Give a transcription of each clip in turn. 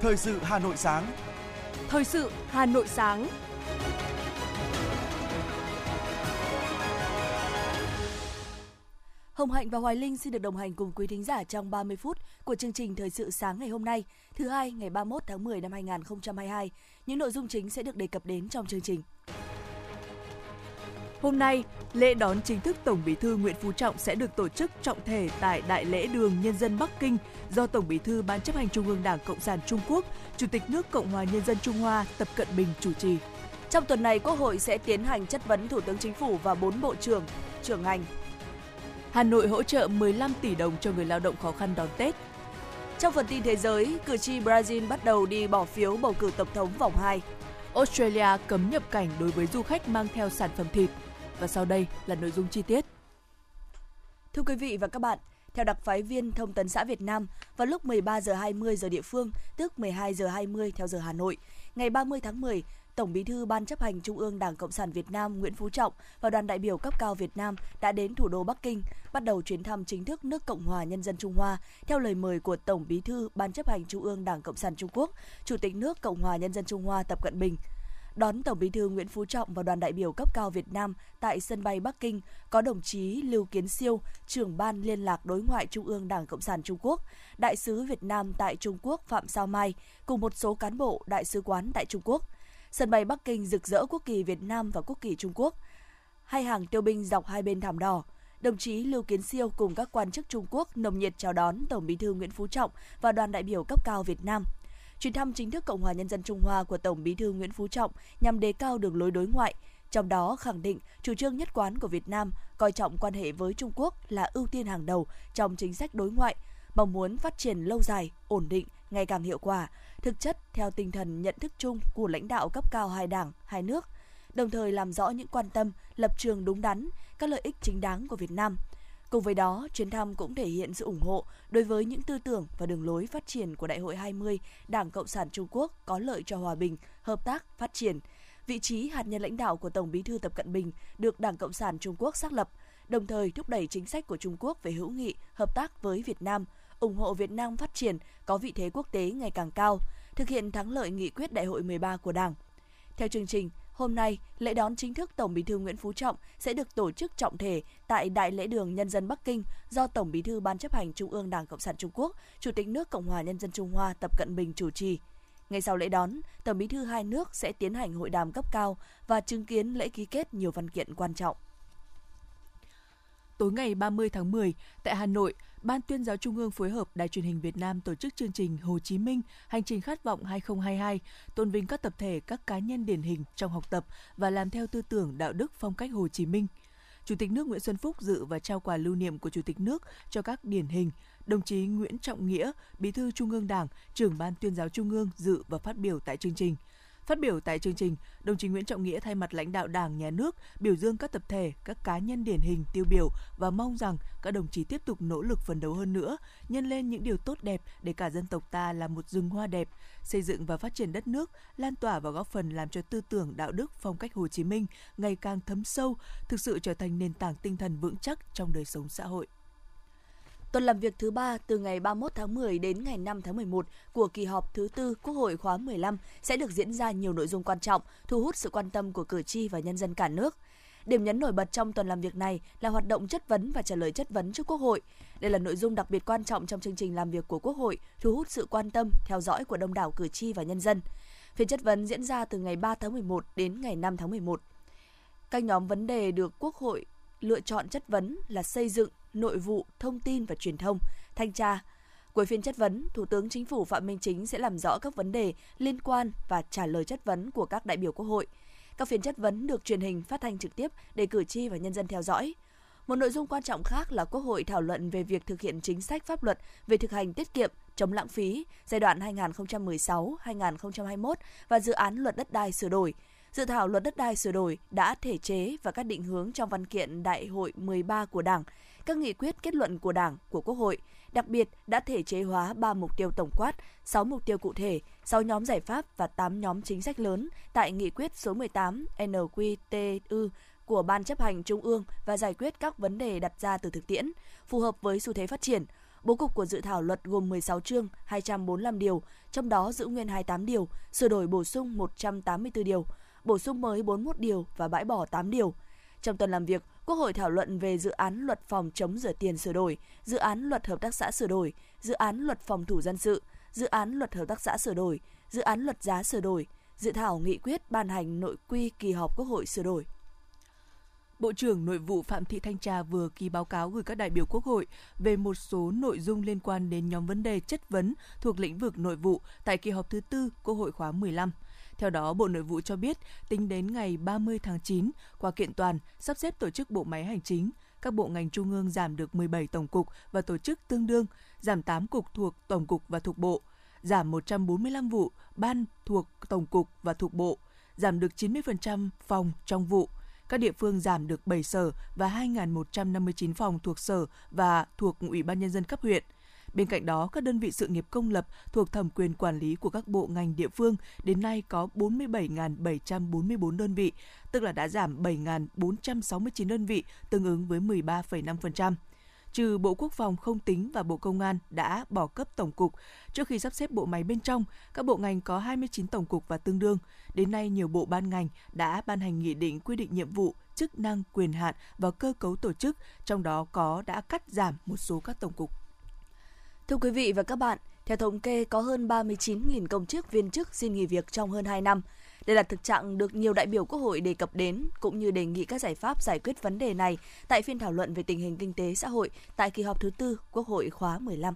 Thời sự Hà Nội sáng. Thời sự Hà Nội sáng. Hồng Hạnh và Hoài Linh xin được đồng hành cùng quý thính giả trong 30 phút của chương trình Thời sự sáng ngày hôm nay, thứ hai ngày 31 tháng 10 năm 2022. Những nội dung chính sẽ được đề cập đến trong chương trình. Hôm nay, lễ đón chính thức Tổng Bí thư Nguyễn Phú Trọng sẽ được tổ chức trọng thể tại Đại lễ đường Nhân dân Bắc Kinh do Tổng Bí thư Ban chấp hành Trung ương Đảng Cộng sản Trung Quốc, Chủ tịch nước Cộng hòa Nhân dân Trung Hoa Tập Cận Bình chủ trì. Trong tuần này, Quốc hội sẽ tiến hành chất vấn Thủ tướng Chính phủ và 4 bộ trưởng, trưởng ngành. Hà Nội hỗ trợ 15 tỷ đồng cho người lao động khó khăn đón Tết. Trong phần tin thế giới, cử tri Brazil bắt đầu đi bỏ phiếu bầu cử tổng thống vòng 2. Australia cấm nhập cảnh đối với du khách mang theo sản phẩm thịt. Và sau đây là nội dung chi tiết. Thưa quý vị và các bạn, theo đặc phái viên Thông tấn xã Việt Nam, vào lúc 13 giờ 20 giờ địa phương, tức 12 giờ 20 theo giờ Hà Nội, ngày 30 tháng 10, Tổng Bí thư Ban chấp hành Trung ương Đảng Cộng sản Việt Nam Nguyễn Phú Trọng và đoàn đại biểu cấp cao Việt Nam đã đến thủ đô Bắc Kinh, bắt đầu chuyến thăm chính thức nước Cộng hòa Nhân dân Trung Hoa theo lời mời của Tổng Bí thư Ban chấp hành Trung ương Đảng Cộng sản Trung Quốc, Chủ tịch nước Cộng hòa Nhân dân Trung Hoa Tập Cận Bình đón Tổng Bí thư Nguyễn Phú Trọng và đoàn đại biểu cấp cao Việt Nam tại sân bay Bắc Kinh có đồng chí Lưu Kiến Siêu, trưởng ban liên lạc đối ngoại Trung ương Đảng Cộng sản Trung Quốc, đại sứ Việt Nam tại Trung Quốc Phạm Sao Mai cùng một số cán bộ đại sứ quán tại Trung Quốc. Sân bay Bắc Kinh rực rỡ quốc kỳ Việt Nam và quốc kỳ Trung Quốc. Hai hàng tiêu binh dọc hai bên thảm đỏ, đồng chí Lưu Kiến Siêu cùng các quan chức Trung Quốc nồng nhiệt chào đón Tổng Bí thư Nguyễn Phú Trọng và đoàn đại biểu cấp cao Việt Nam – chuyến thăm chính thức Cộng hòa Nhân dân Trung Hoa của Tổng Bí thư Nguyễn Phú Trọng nhằm đề cao đường lối đối ngoại, trong đó khẳng định chủ trương nhất quán của Việt Nam coi trọng quan hệ với Trung Quốc là ưu tiên hàng đầu trong chính sách đối ngoại, mong muốn phát triển lâu dài, ổn định, ngày càng hiệu quả, thực chất theo tinh thần nhận thức chung của lãnh đạo cấp cao hai đảng, hai nước, đồng thời làm rõ những quan tâm, lập trường đúng đắn, các lợi ích chính đáng của Việt Nam – Cùng với đó, chuyến thăm cũng thể hiện sự ủng hộ đối với những tư tưởng và đường lối phát triển của Đại hội 20 Đảng Cộng sản Trung Quốc có lợi cho hòa bình, hợp tác, phát triển. Vị trí hạt nhân lãnh đạo của Tổng Bí thư Tập Cận Bình được Đảng Cộng sản Trung Quốc xác lập, đồng thời thúc đẩy chính sách của Trung Quốc về hữu nghị, hợp tác với Việt Nam, ủng hộ Việt Nam phát triển, có vị thế quốc tế ngày càng cao, thực hiện thắng lợi nghị quyết Đại hội 13 của Đảng. Theo chương trình, Hôm nay, lễ đón chính thức Tổng Bí thư Nguyễn Phú Trọng sẽ được tổ chức trọng thể tại Đại lễ đường Nhân dân Bắc Kinh do Tổng Bí thư Ban chấp hành Trung ương Đảng Cộng sản Trung Quốc, Chủ tịch nước Cộng hòa Nhân dân Trung Hoa Tập Cận Bình chủ trì. Ngay sau lễ đón, Tổng Bí thư hai nước sẽ tiến hành hội đàm cấp cao và chứng kiến lễ ký kết nhiều văn kiện quan trọng. Tối ngày 30 tháng 10, tại Hà Nội, Ban tuyên giáo Trung ương phối hợp Đài truyền hình Việt Nam tổ chức chương trình Hồ Chí Minh Hành trình khát vọng 2022, tôn vinh các tập thể, các cá nhân điển hình trong học tập và làm theo tư tưởng đạo đức phong cách Hồ Chí Minh. Chủ tịch nước Nguyễn Xuân Phúc dự và trao quà lưu niệm của Chủ tịch nước cho các điển hình. Đồng chí Nguyễn Trọng Nghĩa, Bí thư Trung ương Đảng, trưởng Ban tuyên giáo Trung ương dự và phát biểu tại chương trình – Phát biểu tại chương trình, đồng chí Nguyễn Trọng Nghĩa thay mặt lãnh đạo Đảng, Nhà nước biểu dương các tập thể, các cá nhân điển hình tiêu biểu và mong rằng các đồng chí tiếp tục nỗ lực phấn đấu hơn nữa, nhân lên những điều tốt đẹp để cả dân tộc ta là một rừng hoa đẹp, xây dựng và phát triển đất nước, lan tỏa và góp phần làm cho tư tưởng đạo đức phong cách Hồ Chí Minh ngày càng thấm sâu, thực sự trở thành nền tảng tinh thần vững chắc trong đời sống xã hội. Tuần làm việc thứ ba từ ngày 31 tháng 10 đến ngày 5 tháng 11 của kỳ họp thứ tư Quốc hội khóa 15 sẽ được diễn ra nhiều nội dung quan trọng, thu hút sự quan tâm của cử tri và nhân dân cả nước. Điểm nhấn nổi bật trong tuần làm việc này là hoạt động chất vấn và trả lời chất vấn trước Quốc hội. Đây là nội dung đặc biệt quan trọng trong chương trình làm việc của Quốc hội, thu hút sự quan tâm, theo dõi của đông đảo cử tri và nhân dân. Phiên chất vấn diễn ra từ ngày 3 tháng 11 đến ngày 5 tháng 11. Các nhóm vấn đề được Quốc hội lựa chọn chất vấn là xây dựng, nội vụ, thông tin và truyền thông, thanh tra. Cuối phiên chất vấn, Thủ tướng Chính phủ Phạm Minh Chính sẽ làm rõ các vấn đề liên quan và trả lời chất vấn của các đại biểu Quốc hội. Các phiên chất vấn được truyền hình phát thanh trực tiếp để cử tri và nhân dân theo dõi. Một nội dung quan trọng khác là Quốc hội thảo luận về việc thực hiện chính sách pháp luật về thực hành tiết kiệm, chống lãng phí giai đoạn 2016-2021 và dự án luật đất đai sửa đổi – Dự thảo luật đất đai sửa đổi đã thể chế và các định hướng trong văn kiện Đại hội 13 của Đảng, các nghị quyết kết luận của Đảng, của Quốc hội, đặc biệt đã thể chế hóa 3 mục tiêu tổng quát, 6 mục tiêu cụ thể, 6 nhóm giải pháp và 8 nhóm chính sách lớn tại nghị quyết số 18 NQTU của Ban chấp hành Trung ương và giải quyết các vấn đề đặt ra từ thực tiễn, phù hợp với xu thế phát triển. Bố cục của dự thảo luật gồm 16 chương, 245 điều, trong đó giữ nguyên 28 điều, sửa đổi bổ sung 184 điều, bổ sung mới 41 điều và bãi bỏ 8 điều. Trong tuần làm việc, Quốc hội thảo luận về dự án luật phòng chống rửa tiền sửa đổi, dự án luật hợp tác xã sửa đổi, dự án luật phòng thủ dân sự, dự án luật hợp tác xã sửa đổi, dự án luật giá sửa đổi, dự thảo nghị quyết ban hành nội quy kỳ họp Quốc hội sửa đổi. Bộ trưởng Nội vụ Phạm Thị Thanh Trà vừa ký báo cáo gửi các đại biểu Quốc hội về một số nội dung liên quan đến nhóm vấn đề chất vấn thuộc lĩnh vực nội vụ tại kỳ họp thứ tư Quốc hội khóa 15. Theo đó, Bộ Nội vụ cho biết, tính đến ngày 30 tháng 9, qua kiện toàn, sắp xếp tổ chức bộ máy hành chính, các bộ ngành trung ương giảm được 17 tổng cục và tổ chức tương đương, giảm 8 cục thuộc tổng cục và thuộc bộ, giảm 145 vụ ban thuộc tổng cục và thuộc bộ, giảm được 90% phòng trong vụ. Các địa phương giảm được 7 sở và 2.159 phòng thuộc sở và thuộc Ủy ban Nhân dân cấp huyện – Bên cạnh đó, các đơn vị sự nghiệp công lập thuộc thẩm quyền quản lý của các bộ ngành địa phương đến nay có 47.744 đơn vị, tức là đã giảm 7.469 đơn vị, tương ứng với 13,5% trừ Bộ Quốc phòng không tính và Bộ Công an đã bỏ cấp tổng cục. Trước khi sắp xếp bộ máy bên trong, các bộ ngành có 29 tổng cục và tương đương. Đến nay, nhiều bộ ban ngành đã ban hành nghị định quy định nhiệm vụ, chức năng, quyền hạn và cơ cấu tổ chức, trong đó có đã cắt giảm một số các tổng cục. Thưa quý vị và các bạn, theo thống kê có hơn 39.000 công chức viên chức xin nghỉ việc trong hơn 2 năm. Đây là thực trạng được nhiều đại biểu Quốc hội đề cập đến cũng như đề nghị các giải pháp giải quyết vấn đề này tại phiên thảo luận về tình hình kinh tế xã hội tại kỳ họp thứ tư Quốc hội khóa 15.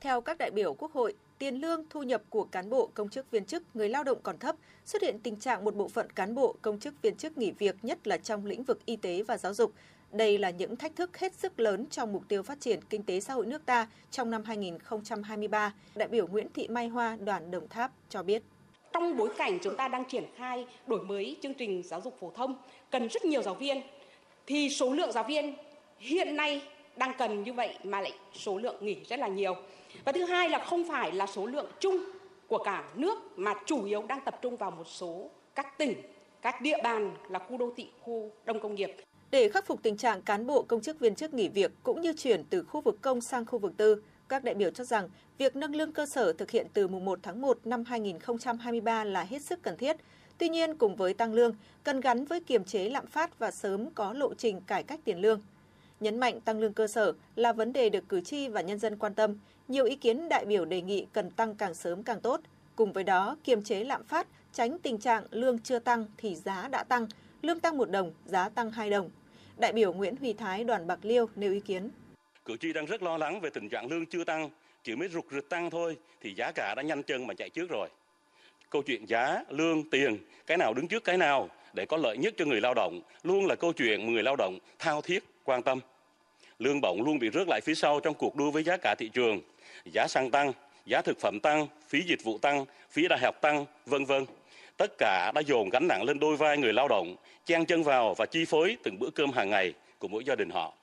Theo các đại biểu Quốc hội, tiền lương thu nhập của cán bộ, công chức viên chức, người lao động còn thấp, xuất hiện tình trạng một bộ phận cán bộ, công chức viên chức nghỉ việc nhất là trong lĩnh vực y tế và giáo dục, đây là những thách thức hết sức lớn trong mục tiêu phát triển kinh tế xã hội nước ta trong năm 2023, đại biểu Nguyễn Thị Mai Hoa, đoàn Đồng Tháp cho biết. Trong bối cảnh chúng ta đang triển khai đổi mới chương trình giáo dục phổ thông, cần rất nhiều giáo viên, thì số lượng giáo viên hiện nay đang cần như vậy mà lại số lượng nghỉ rất là nhiều. Và thứ hai là không phải là số lượng chung của cả nước mà chủ yếu đang tập trung vào một số các tỉnh, các địa bàn là khu đô thị, khu đông công nghiệp. Để khắc phục tình trạng cán bộ công chức viên chức nghỉ việc cũng như chuyển từ khu vực công sang khu vực tư, các đại biểu cho rằng việc nâng lương cơ sở thực hiện từ mùng 1 tháng 1 năm 2023 là hết sức cần thiết. Tuy nhiên, cùng với tăng lương, cần gắn với kiềm chế lạm phát và sớm có lộ trình cải cách tiền lương. Nhấn mạnh tăng lương cơ sở là vấn đề được cử tri và nhân dân quan tâm. Nhiều ý kiến đại biểu đề nghị cần tăng càng sớm càng tốt. Cùng với đó, kiềm chế lạm phát, tránh tình trạng lương chưa tăng thì giá đã tăng, lương tăng một đồng, giá tăng hai đồng, Đại biểu Nguyễn Huy Thái đoàn Bạc Liêu nêu ý kiến. Cử tri đang rất lo lắng về tình trạng lương chưa tăng, chỉ mới rụt rịch tăng thôi thì giá cả đã nhanh chân mà chạy trước rồi. Câu chuyện giá, lương, tiền, cái nào đứng trước cái nào để có lợi nhất cho người lao động luôn là câu chuyện người lao động thao thiết quan tâm. Lương bổng luôn bị rớt lại phía sau trong cuộc đua với giá cả thị trường. Giá xăng tăng, giá thực phẩm tăng, phí dịch vụ tăng, phí đại học tăng, vân vân tất cả đã dồn gánh nặng lên đôi vai người lao động, chen chân vào và chi phối từng bữa cơm hàng ngày của mỗi gia đình họ.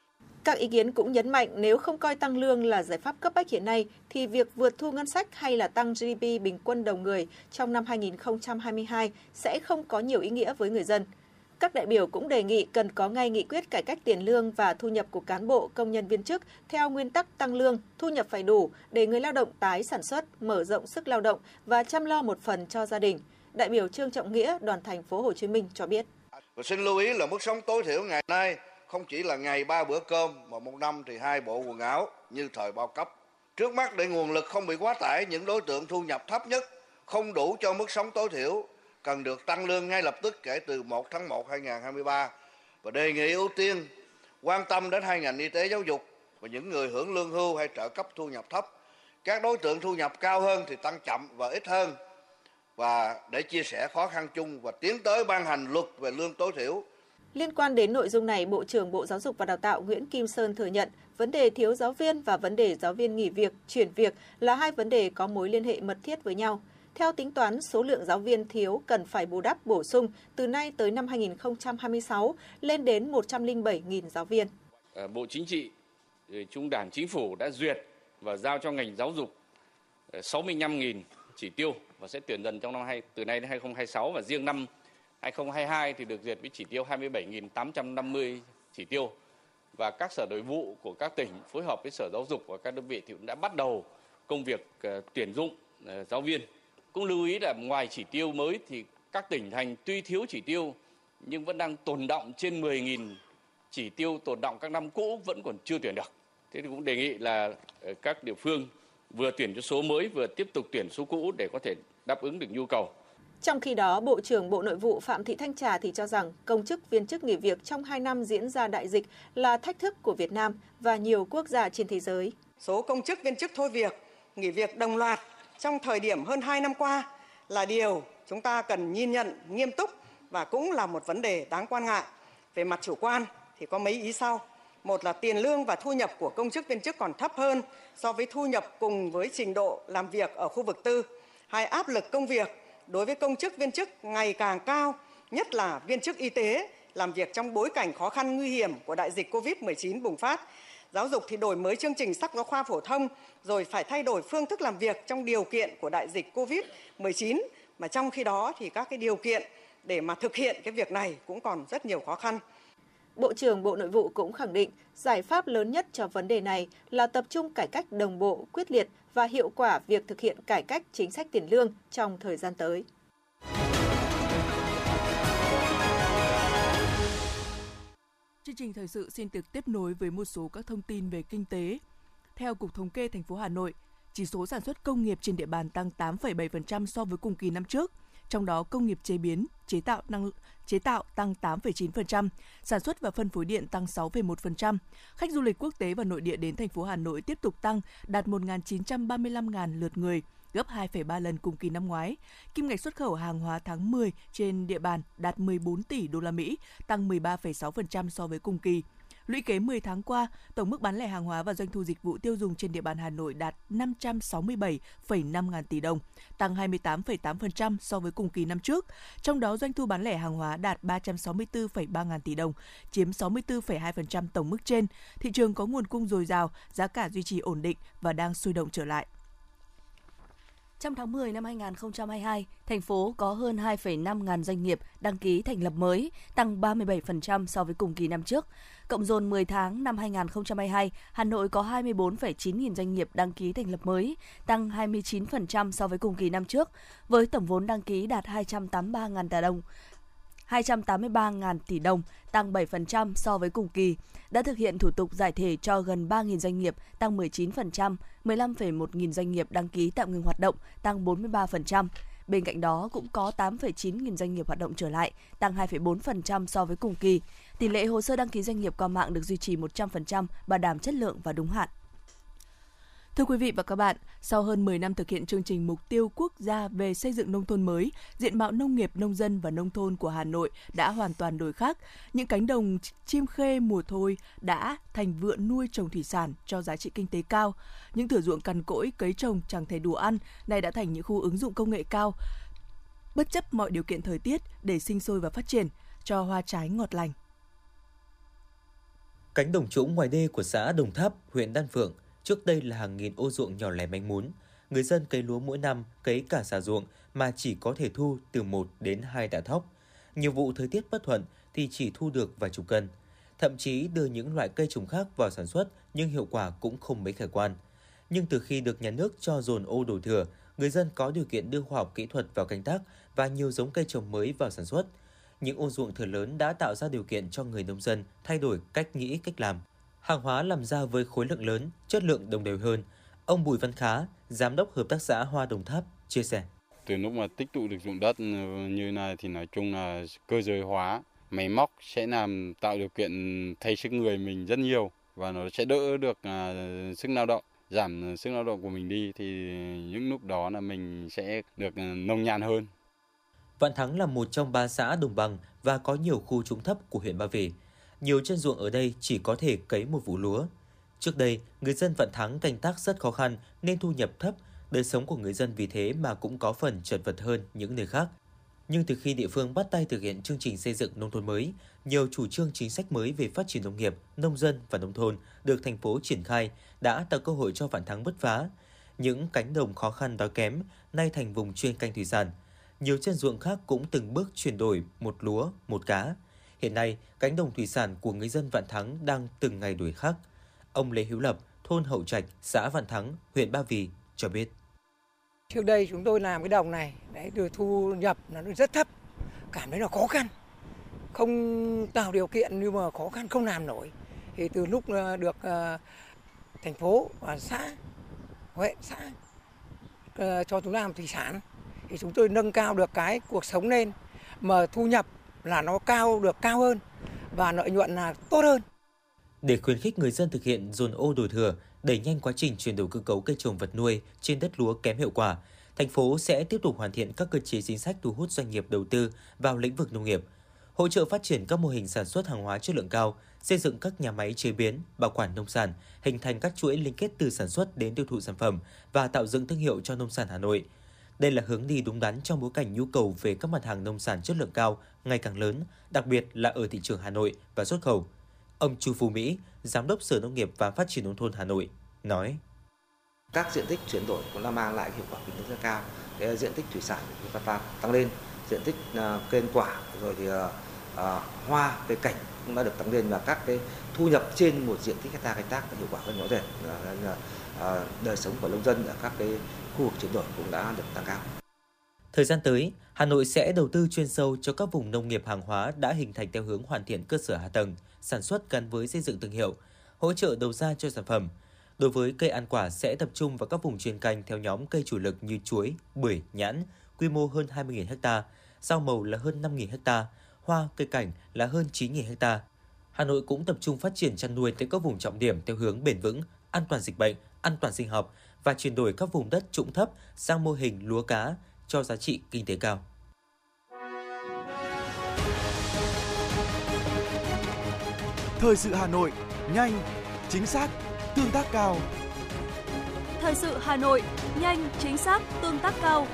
Các ý kiến cũng nhấn mạnh nếu không coi tăng lương là giải pháp cấp bách hiện nay thì việc vượt thu ngân sách hay là tăng GDP bình quân đầu người trong năm 2022 sẽ không có nhiều ý nghĩa với người dân. Các đại biểu cũng đề nghị cần có ngay nghị quyết cải cách tiền lương và thu nhập của cán bộ, công nhân viên chức theo nguyên tắc tăng lương, thu nhập phải đủ để người lao động tái sản xuất, mở rộng sức lao động và chăm lo một phần cho gia đình – Đại biểu Trương Trọng Nghĩa, đoàn thành phố Hồ Chí Minh cho biết. Và xin lưu ý là mức sống tối thiểu ngày nay không chỉ là ngày ba bữa cơm mà một năm thì hai bộ quần áo như thời bao cấp. Trước mắt để nguồn lực không bị quá tải, những đối tượng thu nhập thấp nhất không đủ cho mức sống tối thiểu cần được tăng lương ngay lập tức kể từ 1 tháng 1 2023 và đề nghị ưu tiên quan tâm đến hai ngành y tế giáo dục và những người hưởng lương hưu hay trợ cấp thu nhập thấp. Các đối tượng thu nhập cao hơn thì tăng chậm và ít hơn và để chia sẻ khó khăn chung và tiến tới ban hành luật về lương tối thiểu. Liên quan đến nội dung này, Bộ trưởng Bộ Giáo dục và Đào tạo Nguyễn Kim Sơn thừa nhận vấn đề thiếu giáo viên và vấn đề giáo viên nghỉ việc, chuyển việc là hai vấn đề có mối liên hệ mật thiết với nhau. Theo tính toán, số lượng giáo viên thiếu cần phải bù đắp bổ sung từ nay tới năm 2026 lên đến 107.000 giáo viên. Ờ, Bộ Chính trị, Trung Đảng Chính phủ đã duyệt và giao cho ngành giáo dục 65.000 ờ, chỉ tiêu và sẽ tuyển dần trong năm hai, từ nay đến 2026 và riêng năm 2022 thì được duyệt với chỉ tiêu 27.850 chỉ tiêu và các sở nội vụ của các tỉnh phối hợp với sở giáo dục và các đơn vị thì cũng đã bắt đầu công việc ờ, tuyển dụng ờ, giáo viên. Cũng lưu ý là ngoài chỉ tiêu mới thì các tỉnh thành tuy thiếu chỉ tiêu nhưng vẫn đang tồn động trên 10.000 chỉ tiêu tồn động các năm cũ vẫn còn chưa tuyển được. Thế thì cũng đề nghị là ờ, các địa phương vừa tuyển cho số mới vừa tiếp tục tuyển số cũ để có thể đáp ứng được nhu cầu. Trong khi đó, Bộ trưởng Bộ Nội vụ Phạm Thị Thanh Trà thì cho rằng công chức viên chức nghỉ việc trong 2 năm diễn ra đại dịch là thách thức của Việt Nam và nhiều quốc gia trên thế giới. Số công chức viên chức thôi việc, nghỉ việc đồng loạt trong thời điểm hơn 2 năm qua là điều chúng ta cần nhìn nhận nghiêm túc và cũng là một vấn đề đáng quan ngại. Về mặt chủ quan thì có mấy ý sau. Một là tiền lương và thu nhập của công chức viên chức còn thấp hơn so với thu nhập cùng với trình độ làm việc ở khu vực tư. Hai áp lực công việc đối với công chức viên chức ngày càng cao, nhất là viên chức y tế làm việc trong bối cảnh khó khăn nguy hiểm của đại dịch Covid-19 bùng phát. Giáo dục thì đổi mới chương trình sách giáo khoa phổ thông, rồi phải thay đổi phương thức làm việc trong điều kiện của đại dịch Covid-19. Mà trong khi đó thì các cái điều kiện để mà thực hiện cái việc này cũng còn rất nhiều khó khăn. Bộ trưởng Bộ Nội vụ cũng khẳng định giải pháp lớn nhất cho vấn đề này là tập trung cải cách đồng bộ, quyết liệt và hiệu quả việc thực hiện cải cách chính sách tiền lương trong thời gian tới. Chương trình thời sự xin được tiếp nối với một số các thông tin về kinh tế. Theo Cục Thống kê thành phố Hà Nội, chỉ số sản xuất công nghiệp trên địa bàn tăng 8,7% so với cùng kỳ năm trước – trong đó công nghiệp chế biến, chế tạo năng chế tạo tăng 8,9%, sản xuất và phân phối điện tăng 6,1%. Khách du lịch quốc tế và nội địa đến thành phố Hà Nội tiếp tục tăng, đạt 1.935.000 lượt người, gấp 2,3 lần cùng kỳ năm ngoái. Kim ngạch xuất khẩu hàng hóa tháng 10 trên địa bàn đạt 14 tỷ đô la Mỹ, tăng 13,6% so với cùng kỳ. Lũy kế 10 tháng qua, tổng mức bán lẻ hàng hóa và doanh thu dịch vụ tiêu dùng trên địa bàn Hà Nội đạt 567,5 ngàn tỷ đồng, tăng 28,8% so với cùng kỳ năm trước. Trong đó doanh thu bán lẻ hàng hóa đạt 364,3 ngàn tỷ đồng, chiếm 64,2% tổng mức trên. Thị trường có nguồn cung dồi dào, giá cả duy trì ổn định và đang sôi động trở lại. Trong tháng 10 năm 2022, thành phố có hơn 2,5 ngàn doanh nghiệp đăng ký thành lập mới, tăng 37% so với cùng kỳ năm trước. Cộng dồn 10 tháng năm 2022, Hà Nội có 24,9 nghìn doanh nghiệp đăng ký thành lập mới, tăng 29% so với cùng kỳ năm trước, với tổng vốn đăng ký đạt 283 ngàn tỷ đồng. 283.000 tỷ đồng, tăng 7% so với cùng kỳ, đã thực hiện thủ tục giải thể cho gần 3.000 doanh nghiệp, tăng 19%, 15,1 nghìn doanh nghiệp đăng ký tạm ngừng hoạt động, tăng 43%. Bên cạnh đó cũng có 8,9 nghìn doanh nghiệp hoạt động trở lại, tăng 2,4% so với cùng kỳ. Tỷ lệ hồ sơ đăng ký doanh nghiệp qua mạng được duy trì 100%, bảo đảm chất lượng và đúng hạn. Thưa quý vị và các bạn, sau hơn 10 năm thực hiện chương trình mục tiêu quốc gia về xây dựng nông thôn mới, diện mạo nông nghiệp, nông dân và nông thôn của Hà Nội đã hoàn toàn đổi khác. Những cánh đồng chim khê mùa thôi đã thành vựa nuôi trồng thủy sản cho giá trị kinh tế cao. Những thửa ruộng cằn cỗi cấy trồng chẳng thể đủ ăn, nay đã thành những khu ứng dụng công nghệ cao. Bất chấp mọi điều kiện thời tiết để sinh sôi và phát triển, cho hoa trái ngọt lành. Cánh đồng trũng ngoài đê của xã Đồng Tháp, huyện Đan Phượng – Trước đây là hàng nghìn ô ruộng nhỏ lẻ manh mún. Người dân cấy lúa mỗi năm cấy cả xà ruộng mà chỉ có thể thu từ 1 đến 2 tạ thóc. Nhiều vụ thời tiết bất thuận thì chỉ thu được vài chục cân. Thậm chí đưa những loại cây trồng khác vào sản xuất nhưng hiệu quả cũng không mấy khả quan. Nhưng từ khi được nhà nước cho dồn ô đổi thừa, người dân có điều kiện đưa khoa học kỹ thuật vào canh tác và nhiều giống cây trồng mới vào sản xuất. Những ô ruộng thừa lớn đã tạo ra điều kiện cho người nông dân thay đổi cách nghĩ, cách làm – hàng hóa làm ra với khối lượng lớn, chất lượng đồng đều hơn. Ông Bùi Văn Khá, Giám đốc Hợp tác xã Hoa Đồng Tháp, chia sẻ. Từ lúc mà tích tụ được dụng đất như này thì nói chung là cơ giới hóa, máy móc sẽ làm tạo điều kiện thay sức người mình rất nhiều và nó sẽ đỡ được à, sức lao động giảm sức lao động của mình đi thì những lúc đó là mình sẽ được à, nông nhàn hơn. Vạn Thắng là một trong ba xã đồng bằng và có nhiều khu trũng thấp của huyện Ba Vì nhiều chân ruộng ở đây chỉ có thể cấy một vụ lúa. Trước đây, người dân Vận Thắng canh tác rất khó khăn nên thu nhập thấp, đời sống của người dân vì thế mà cũng có phần chật vật hơn những nơi khác. Nhưng từ khi địa phương bắt tay thực hiện chương trình xây dựng nông thôn mới, nhiều chủ trương chính sách mới về phát triển nông nghiệp, nông dân và nông thôn được thành phố triển khai đã tạo cơ hội cho Vạn Thắng bứt phá. Những cánh đồng khó khăn đói kém nay thành vùng chuyên canh thủy sản. Nhiều chân ruộng khác cũng từng bước chuyển đổi một lúa, một cá – Hiện nay, cánh đồng thủy sản của người dân Vạn Thắng đang từng ngày đuổi khắc. Ông Lê Hữu Lập, thôn Hậu Trạch, xã Vạn Thắng, huyện Ba Vì cho biết. Trước đây chúng tôi làm cái đồng này, đấy, được thu nhập nó rất thấp, cảm thấy là khó khăn. Không tạo điều kiện nhưng mà khó khăn không làm nổi. Thì từ lúc ờ, được ờ, thành phố và xã, huyện, xã ờ, cho chúng làm thủy sản thì chúng tôi nâng cao được cái cuộc sống lên mà thu nhập là nó cao được cao hơn và lợi nhuận là tốt hơn. Để khuyến khích người dân thực hiện dồn ô đổi thừa, đẩy nhanh quá trình chuyển đổi cơ cấu cây trồng vật nuôi trên đất lúa kém hiệu quả, thành phố sẽ tiếp tục hoàn thiện các cơ chế chính sách thu hút doanh nghiệp đầu tư vào lĩnh vực nông nghiệp, hỗ trợ phát triển các mô hình sản xuất hàng hóa chất lượng cao, xây dựng các nhà máy chế biến, bảo quản nông sản, hình thành các chuỗi liên kết từ sản xuất đến tiêu thụ sản phẩm và tạo dựng thương hiệu cho nông sản Hà Nội – đây là hướng đi đúng đắn trong bối cảnh nhu cầu về các mặt hàng nông sản chất lượng cao ngày càng lớn, đặc biệt là ở thị trường Hà Nội và xuất khẩu. Ông Chu Phú Mỹ, Giám đốc Sở Nông nghiệp và Phát triển Nông thôn Hà Nội, nói. Các diện tích chuyển đổi cũng đã mang lại hiệu quả kinh tế rất cao. Cái diện tích thủy sản chúng ta tăng lên, diện tích uh, ăn quả rồi thì uh, uh, hoa, cây cảnh cũng đã được tăng lên và các cái thu nhập trên một diện tích hecta canh tác hiệu quả hơn rõ rệt. Uh, đời sống của nông dân ở các cái khu vực chuyển đổi cũng đã được tăng cao. Thời gian tới, Hà Nội sẽ đầu tư chuyên sâu cho các vùng nông nghiệp hàng hóa đã hình thành theo hướng hoàn thiện cơ sở hạ tầng, sản xuất gắn với xây dựng thương hiệu, hỗ trợ đầu ra cho sản phẩm. Đối với cây ăn quả sẽ tập trung vào các vùng chuyên canh theo nhóm cây chủ lực như chuối, bưởi, nhãn, quy mô hơn 20.000 ha, rau màu là hơn 5.000 ha, hoa, cây cảnh là hơn 9.000 ha. Hà Nội cũng tập trung phát triển chăn nuôi tới các vùng trọng điểm theo hướng bền vững, an toàn dịch bệnh, an toàn sinh học, và chuyển đổi các vùng đất trũng thấp sang mô hình lúa cá cho giá trị kinh tế cao. Thời sự Hà Nội, nhanh, chính xác, tương tác cao. Thời sự Hà Nội, nhanh, chính xác, tương tác cao.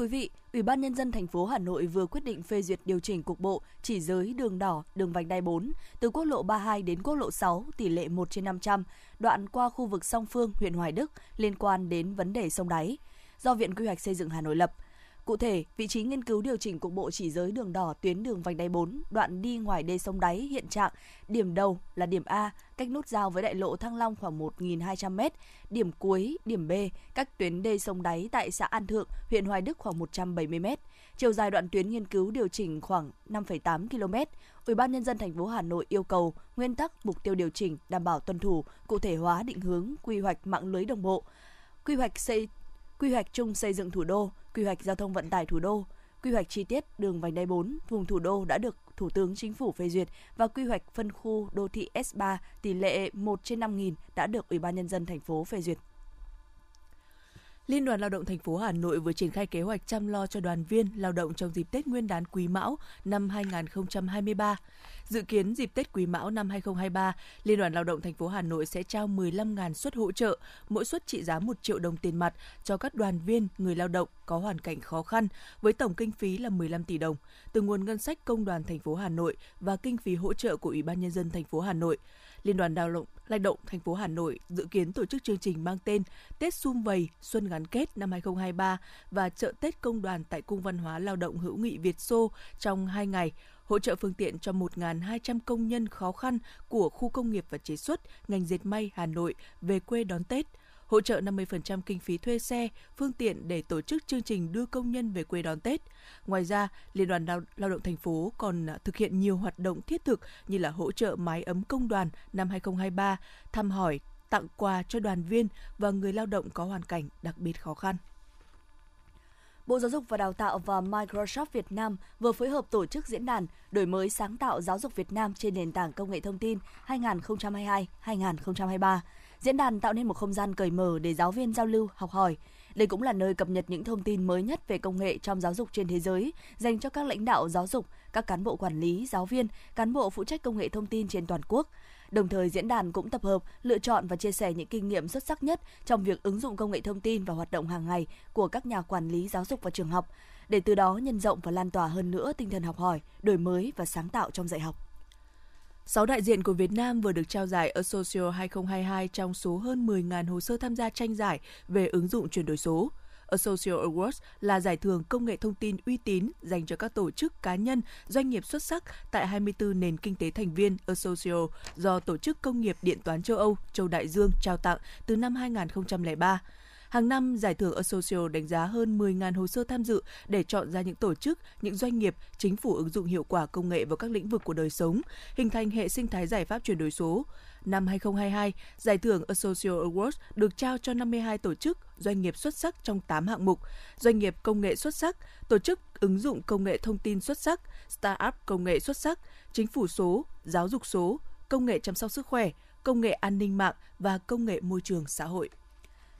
Quý vị, Ủy ban nhân dân thành phố Hà Nội vừa quyết định phê duyệt điều chỉnh cục bộ chỉ giới đường đỏ, đường vành đai 4 từ quốc lộ 32 đến quốc lộ 6 tỷ lệ 1 trên 500, đoạn qua khu vực song Phương, huyện Hoài Đức liên quan đến vấn đề sông đáy. Do Viện Quy hoạch xây dựng Hà Nội lập, Cụ thể, vị trí nghiên cứu điều chỉnh cục bộ chỉ giới đường đỏ tuyến đường vành đai 4, đoạn đi ngoài đê sông đáy hiện trạng, điểm đầu là điểm A, cách nút giao với đại lộ Thăng Long khoảng 1.200m, điểm cuối, điểm B, cách tuyến đê sông đáy tại xã An Thượng, huyện Hoài Đức khoảng 170m. Chiều dài đoạn tuyến nghiên cứu điều chỉnh khoảng 5,8 km. Ủy ban nhân dân thành phố Hà Nội yêu cầu nguyên tắc mục tiêu điều chỉnh đảm bảo tuân thủ, cụ thể hóa định hướng quy hoạch mạng lưới đồng bộ, quy hoạch xây quy hoạch chung xây dựng thủ đô, quy hoạch giao thông vận tải thủ đô, quy hoạch chi tiết đường vành đai 4 vùng thủ đô đã được Thủ tướng Chính phủ phê duyệt và quy hoạch phân khu đô thị S3 tỷ lệ 1 trên 5.000 đã được Ủy ban nhân dân thành phố phê duyệt. Liên đoàn Lao động thành phố Hà Nội vừa triển khai kế hoạch chăm lo cho đoàn viên lao động trong dịp Tết Nguyên đán Quý Mão năm 2023. Dự kiến dịp Tết Quý Mão năm 2023, Liên đoàn Lao động thành phố Hà Nội sẽ trao 15.000 suất hỗ trợ, mỗi suất trị giá 1 triệu đồng tiền mặt cho các đoàn viên, người lao động có hoàn cảnh khó khăn với tổng kinh phí là 15 tỷ đồng từ nguồn ngân sách công đoàn thành phố Hà Nội và kinh phí hỗ trợ của Ủy ban nhân dân thành phố Hà Nội. Liên đoàn Lao động Lao động thành phố Hà Nội dự kiến tổ chức chương trình mang tên Tết Sum Vầy Xuân gắn kết năm 2023 và chợ Tết công đoàn tại Cung văn hóa Lao động hữu nghị Việt Xô trong 2 ngày hỗ trợ phương tiện cho 1.200 công nhân khó khăn của khu công nghiệp và chế xuất, ngành dệt may Hà Nội về quê đón Tết, hỗ trợ 50% kinh phí thuê xe, phương tiện để tổ chức chương trình đưa công nhân về quê đón Tết. Ngoài ra, Liên đoàn Lao, Lao động thành phố còn thực hiện nhiều hoạt động thiết thực như là hỗ trợ mái ấm công đoàn năm 2023, thăm hỏi, tặng quà cho đoàn viên và người lao động có hoàn cảnh đặc biệt khó khăn. Bộ Giáo dục và Đào tạo và Microsoft Việt Nam vừa phối hợp tổ chức diễn đàn đổi mới sáng tạo giáo dục Việt Nam trên nền tảng công nghệ thông tin 2022-2023. Diễn đàn tạo nên một không gian cởi mở để giáo viên giao lưu, học hỏi. Đây cũng là nơi cập nhật những thông tin mới nhất về công nghệ trong giáo dục trên thế giới, dành cho các lãnh đạo giáo dục, các cán bộ quản lý, giáo viên, cán bộ phụ trách công nghệ thông tin trên toàn quốc. Đồng thời diễn đàn cũng tập hợp, lựa chọn và chia sẻ những kinh nghiệm xuất sắc nhất trong việc ứng dụng công nghệ thông tin và hoạt động hàng ngày của các nhà quản lý giáo dục và trường học. để từ đó nhân rộng và lan tỏa hơn nữa tinh thần học hỏi, đổi mới và sáng tạo trong dạy học. 6 đại diện của Việt Nam vừa được trao giải Associo 2022 trong số hơn 10.000 hồ sơ tham gia tranh giải về ứng dụng chuyển đổi số. Social Awards là giải thưởng công nghệ thông tin uy tín dành cho các tổ chức cá nhân, doanh nghiệp xuất sắc tại 24 nền kinh tế thành viên Associo do Tổ chức Công nghiệp Điện toán châu Âu, châu Đại Dương trao tặng từ năm 2003. Hàng năm, giải thưởng Associo đánh giá hơn 10.000 hồ sơ tham dự để chọn ra những tổ chức, những doanh nghiệp, chính phủ ứng dụng hiệu quả công nghệ vào các lĩnh vực của đời sống, hình thành hệ sinh thái giải pháp chuyển đổi số. Năm 2022, giải thưởng Associo Awards được trao cho 52 tổ chức, doanh nghiệp xuất sắc trong 8 hạng mục, doanh nghiệp công nghệ xuất sắc, tổ chức ứng dụng công nghệ thông tin xuất sắc, startup công nghệ xuất sắc, chính phủ số, giáo dục số, công nghệ chăm sóc sức khỏe, công nghệ an ninh mạng và công nghệ môi trường xã hội.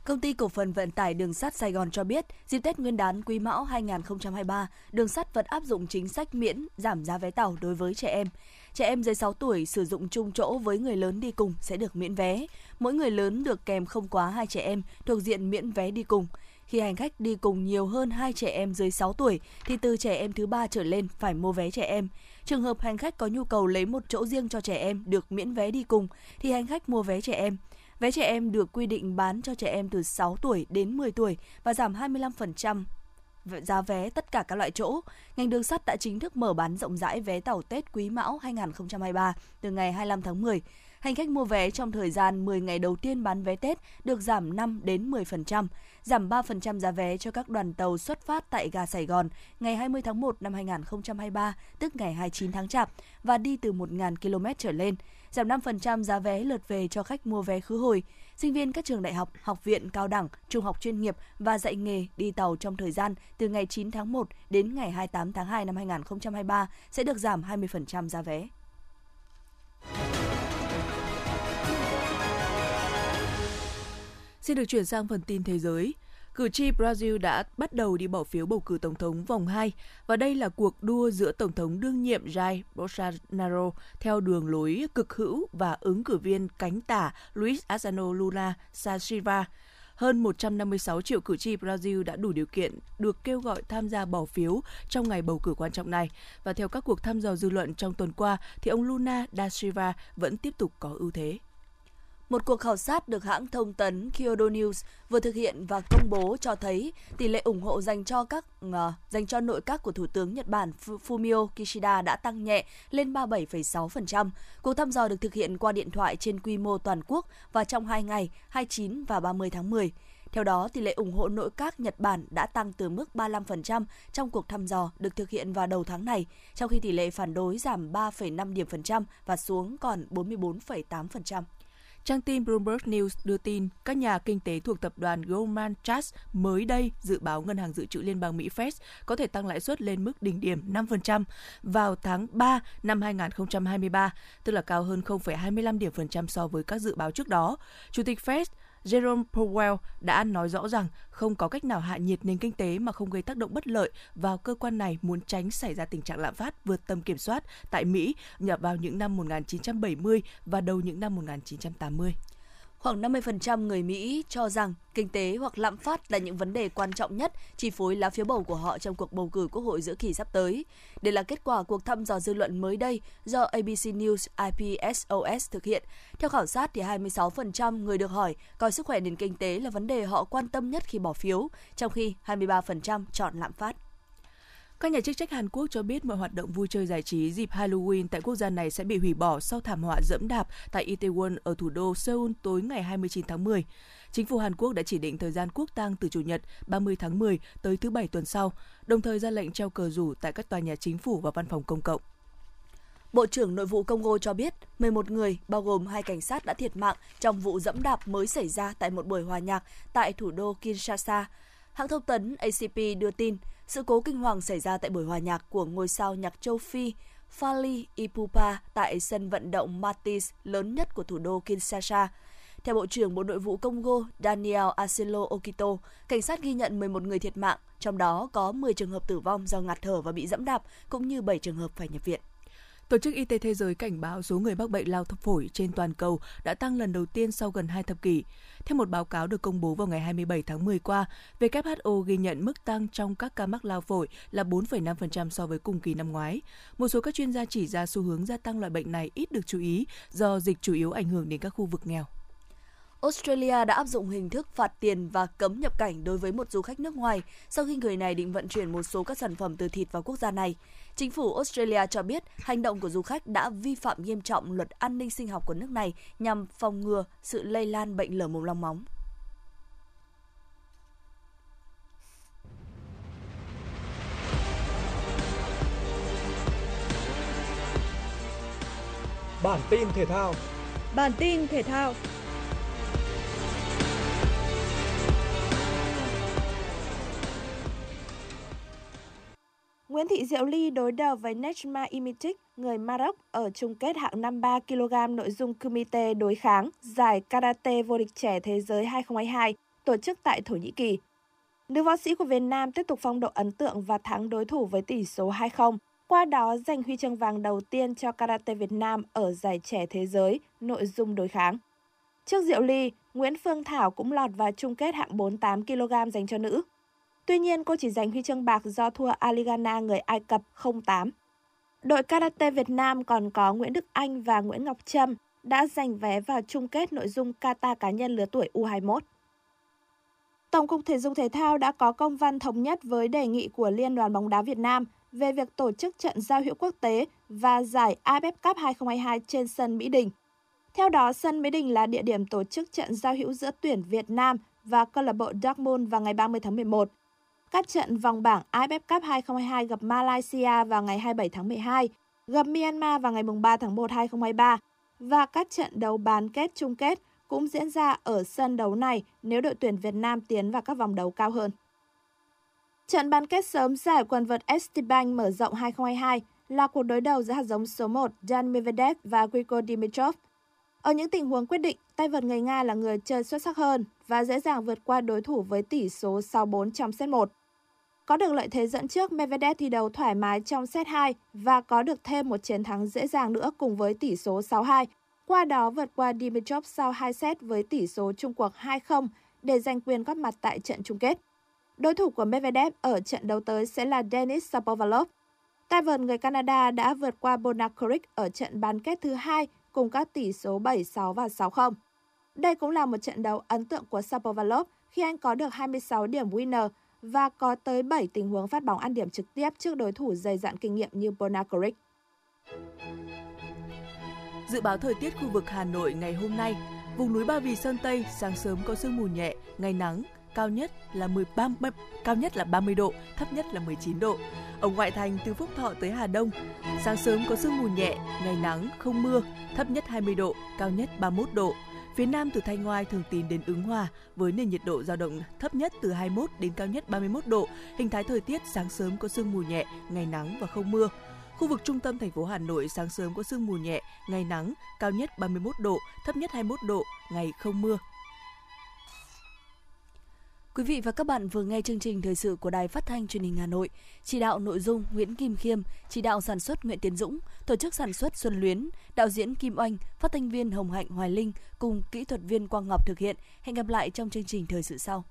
Công ty cổ phần vận tải đường sắt Sài Gòn cho biết, dịp Tết Nguyên đán Quý Mão 2023, đường sắt vẫn áp dụng chính sách miễn giảm giá vé tàu đối với trẻ em. Trẻ em dưới 6 tuổi sử dụng chung chỗ với người lớn đi cùng sẽ được miễn vé. Mỗi người lớn được kèm không quá hai trẻ em thuộc diện miễn vé đi cùng. Khi hành khách đi cùng nhiều hơn hai trẻ em dưới 6 tuổi, thì từ trẻ em thứ ba trở lên phải mua vé trẻ em. Trường hợp hành khách có nhu cầu lấy một chỗ riêng cho trẻ em được miễn vé đi cùng, thì hành khách mua vé trẻ em. Vé trẻ em được quy định bán cho trẻ em từ 6 tuổi đến 10 tuổi và giảm 25% giá vé tất cả các loại chỗ. Ngành đường sắt đã chính thức mở bán rộng rãi vé tàu Tết Quý Mão 2023 từ ngày 25 tháng 10. Hành khách mua vé trong thời gian 10 ngày đầu tiên bán vé Tết được giảm 5 đến 10%, giảm 3% giá vé cho các đoàn tàu xuất phát tại ga Sài Gòn ngày 20 tháng 1 năm 2023, tức ngày 29 tháng Chạp và đi từ 1.000 km trở lên giảm 5% giá vé lượt về cho khách mua vé khứ hồi. Sinh viên các trường đại học, học viện cao đẳng, trung học chuyên nghiệp và dạy nghề đi tàu trong thời gian từ ngày 9 tháng 1 đến ngày 28 tháng 2 năm 2023 sẽ được giảm 20% giá vé. Xin được chuyển sang phần tin thế giới. Cử tri Brazil đã bắt đầu đi bỏ phiếu bầu cử tổng thống vòng 2 và đây là cuộc đua giữa tổng thống đương nhiệm Jair Bolsonaro theo đường lối cực hữu và ứng cử viên cánh tả Luiz Asano Lula da Silva. Hơn 156 triệu cử tri Brazil đã đủ điều kiện được kêu gọi tham gia bỏ phiếu trong ngày bầu cử quan trọng này. Và theo các cuộc thăm dò dư luận trong tuần qua, thì ông Lula da Silva vẫn tiếp tục có ưu thế. Một cuộc khảo sát được hãng thông tấn Kyodo News vừa thực hiện và công bố cho thấy tỷ lệ ủng hộ dành cho các uh, dành cho nội các của Thủ tướng Nhật Bản Fumio Kishida đã tăng nhẹ lên 37,6%. Cuộc thăm dò được thực hiện qua điện thoại trên quy mô toàn quốc và trong hai ngày 29 và 30 tháng 10. Theo đó, tỷ lệ ủng hộ nội các Nhật Bản đã tăng từ mức 35% trong cuộc thăm dò được thực hiện vào đầu tháng này, trong khi tỷ lệ phản đối giảm 3,5 điểm phần trăm và xuống còn 44,8%. Trang tin Bloomberg News đưa tin các nhà kinh tế thuộc tập đoàn Goldman Sachs mới đây dự báo ngân hàng dự trữ liên bang Mỹ Fed có thể tăng lãi suất lên mức đỉnh điểm 5% vào tháng 3 năm 2023, tức là cao hơn 0,25 điểm phần trăm so với các dự báo trước đó. Chủ tịch Fed Jerome Powell đã nói rõ rằng không có cách nào hạ nhiệt nền kinh tế mà không gây tác động bất lợi vào cơ quan này muốn tránh xảy ra tình trạng lạm phát vượt tầm kiểm soát tại Mỹ nhập vào những năm 1970 và đầu những năm 1980. Khoảng 50% người Mỹ cho rằng kinh tế hoặc lạm phát là những vấn đề quan trọng nhất chi phối lá phiếu bầu của họ trong cuộc bầu cử quốc hội giữa kỳ sắp tới. Đây là kết quả cuộc thăm dò dư luận mới đây do ABC News IPSOS thực hiện. Theo khảo sát, thì 26% người được hỏi coi sức khỏe nền kinh tế là vấn đề họ quan tâm nhất khi bỏ phiếu, trong khi 23% chọn lạm phát. Các nhà chức trách Hàn Quốc cho biết mọi hoạt động vui chơi giải trí dịp Halloween tại quốc gia này sẽ bị hủy bỏ sau thảm họa dẫm đạp tại Itaewon ở thủ đô Seoul tối ngày 29 tháng 10. Chính phủ Hàn Quốc đã chỉ định thời gian quốc tang từ Chủ nhật 30 tháng 10 tới thứ Bảy tuần sau, đồng thời ra lệnh treo cờ rủ tại các tòa nhà chính phủ và văn phòng công cộng. Bộ trưởng Nội vụ Congo cho biết 11 người, bao gồm hai cảnh sát đã thiệt mạng trong vụ dẫm đạp mới xảy ra tại một buổi hòa nhạc tại thủ đô Kinshasa. Hãng thông tấn ACP đưa tin, sự cố kinh hoàng xảy ra tại buổi hòa nhạc của ngôi sao nhạc châu Phi Fali Ipupa tại sân vận động Matis lớn nhất của thủ đô Kinshasa. Theo Bộ trưởng Bộ Nội vụ Congo Daniel Asilo Okito, cảnh sát ghi nhận 11 người thiệt mạng, trong đó có 10 trường hợp tử vong do ngạt thở và bị dẫm đạp, cũng như 7 trường hợp phải nhập viện. Tổ chức Y tế Thế giới cảnh báo số người mắc bệnh lao phổi trên toàn cầu đã tăng lần đầu tiên sau gần 2 thập kỷ. Theo một báo cáo được công bố vào ngày 27 tháng 10 qua, WHO ghi nhận mức tăng trong các ca mắc lao phổi là 4,5% so với cùng kỳ năm ngoái. Một số các chuyên gia chỉ ra xu hướng gia tăng loại bệnh này ít được chú ý do dịch chủ yếu ảnh hưởng đến các khu vực nghèo. Australia đã áp dụng hình thức phạt tiền và cấm nhập cảnh đối với một du khách nước ngoài sau khi người này định vận chuyển một số các sản phẩm từ thịt vào quốc gia này. Chính phủ Australia cho biết hành động của du khách đã vi phạm nghiêm trọng luật an ninh sinh học của nước này nhằm phòng ngừa sự lây lan bệnh lở mồm long móng. Bản tin thể thao Bản tin thể thao Nguyễn Thị Diệu Ly đối đầu với Nejma Imitic, người Maroc ở chung kết hạng 53 kg nội dung Kumite đối kháng giải karate vô địch trẻ thế giới 2022 tổ chức tại Thổ Nhĩ Kỳ. Nữ võ sĩ của Việt Nam tiếp tục phong độ ấn tượng và thắng đối thủ với tỷ số 2-0, qua đó giành huy chương vàng đầu tiên cho karate Việt Nam ở giải trẻ thế giới nội dung đối kháng. Trước Diệu Ly, Nguyễn Phương Thảo cũng lọt vào chung kết hạng 48 kg dành cho nữ. Tuy nhiên, cô chỉ giành huy chương bạc do thua Aligana người Ai Cập 08. Đội karate Việt Nam còn có Nguyễn Đức Anh và Nguyễn Ngọc Trâm đã giành vé vào chung kết nội dung kata cá nhân lứa tuổi U21. Tổng cục Thể dục Thể thao đã có công văn thống nhất với đề nghị của Liên đoàn bóng đá Việt Nam về việc tổ chức trận giao hữu quốc tế và giải AFF Cup 2022 trên sân Mỹ Đình. Theo đó, sân Mỹ Đình là địa điểm tổ chức trận giao hữu giữa tuyển Việt Nam và câu lạc bộ Dortmund vào ngày 30 tháng 11. Các trận vòng bảng AFF Cup 2022 gặp Malaysia vào ngày 27 tháng 12, gặp Myanmar vào ngày 3 tháng 1 2023 và các trận đấu bán kết chung kết cũng diễn ra ở sân đấu này nếu đội tuyển Việt Nam tiến vào các vòng đấu cao hơn. Trận bán kết sớm giải quần vợt Estebank mở rộng 2022 là cuộc đối đầu giữa hạt giống số 1 Dan Medvedev và Grigor Dimitrov. Ở những tình huống quyết định, tay vợt người Nga là người chơi xuất sắc hơn và dễ dàng vượt qua đối thủ với tỷ số 6-4 trong set 1. Có được lợi thế dẫn trước, Medvedev thi đấu thoải mái trong set 2 và có được thêm một chiến thắng dễ dàng nữa cùng với tỷ số 6-2, qua đó vượt qua Dimitrov sau 2 set với tỷ số chung cuộc 2-0 để giành quyền góp mặt tại trận chung kết. Đối thủ của Medvedev ở trận đấu tới sẽ là Denis Shapovalov. Tay vợt người Canada đã vượt qua Bonakoric ở trận bán kết thứ hai cùng các tỷ số 7-6 và 6-0. Đây cũng là một trận đấu ấn tượng của Shapovalov khi anh có được 26 điểm winner và có tới 7 tình huống phát bóng ăn điểm trực tiếp trước đối thủ dày dặn kinh nghiệm như Bonacoric. Dự báo thời tiết khu vực Hà Nội ngày hôm nay, vùng núi Ba Vì Sơn Tây sáng sớm có sương mù nhẹ, ngày nắng, cao nhất là 13 cao nhất là 30 độ, thấp nhất là 19 độ. Ở ngoại thành từ Phúc Thọ tới Hà Đông, sáng sớm có sương mù nhẹ, ngày nắng, không mưa, thấp nhất 20 độ, cao nhất 31 độ. Phía Nam từ Thanh Ngoai thường tín đến Ứng Hòa với nền nhiệt độ dao động thấp nhất từ 21 đến cao nhất 31 độ. Hình thái thời tiết sáng sớm có sương mù nhẹ, ngày nắng và không mưa. Khu vực trung tâm thành phố Hà Nội sáng sớm có sương mù nhẹ, ngày nắng, cao nhất 31 độ, thấp nhất 21 độ, ngày không mưa. Quý vị và các bạn vừa nghe chương trình thời sự của Đài Phát thanh Truyền hình Hà Nội. Chỉ đạo nội dung Nguyễn Kim Khiêm, chỉ đạo sản xuất Nguyễn Tiến Dũng, tổ chức sản xuất Xuân Luyến, đạo diễn Kim Oanh, phát thanh viên Hồng Hạnh Hoài Linh cùng kỹ thuật viên Quang Ngọc thực hiện. Hẹn gặp lại trong chương trình thời sự sau.